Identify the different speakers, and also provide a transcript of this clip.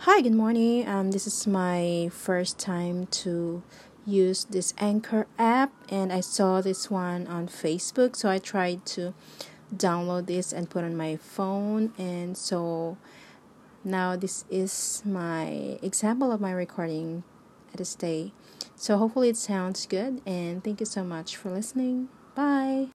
Speaker 1: Hi, good morning. Um, this is my first time to use this Anchor app, and I saw this one on Facebook, so I tried to download this and put on my phone. And so now this is my example of my recording at this day. So hopefully it sounds good, and thank you so much for listening. Bye.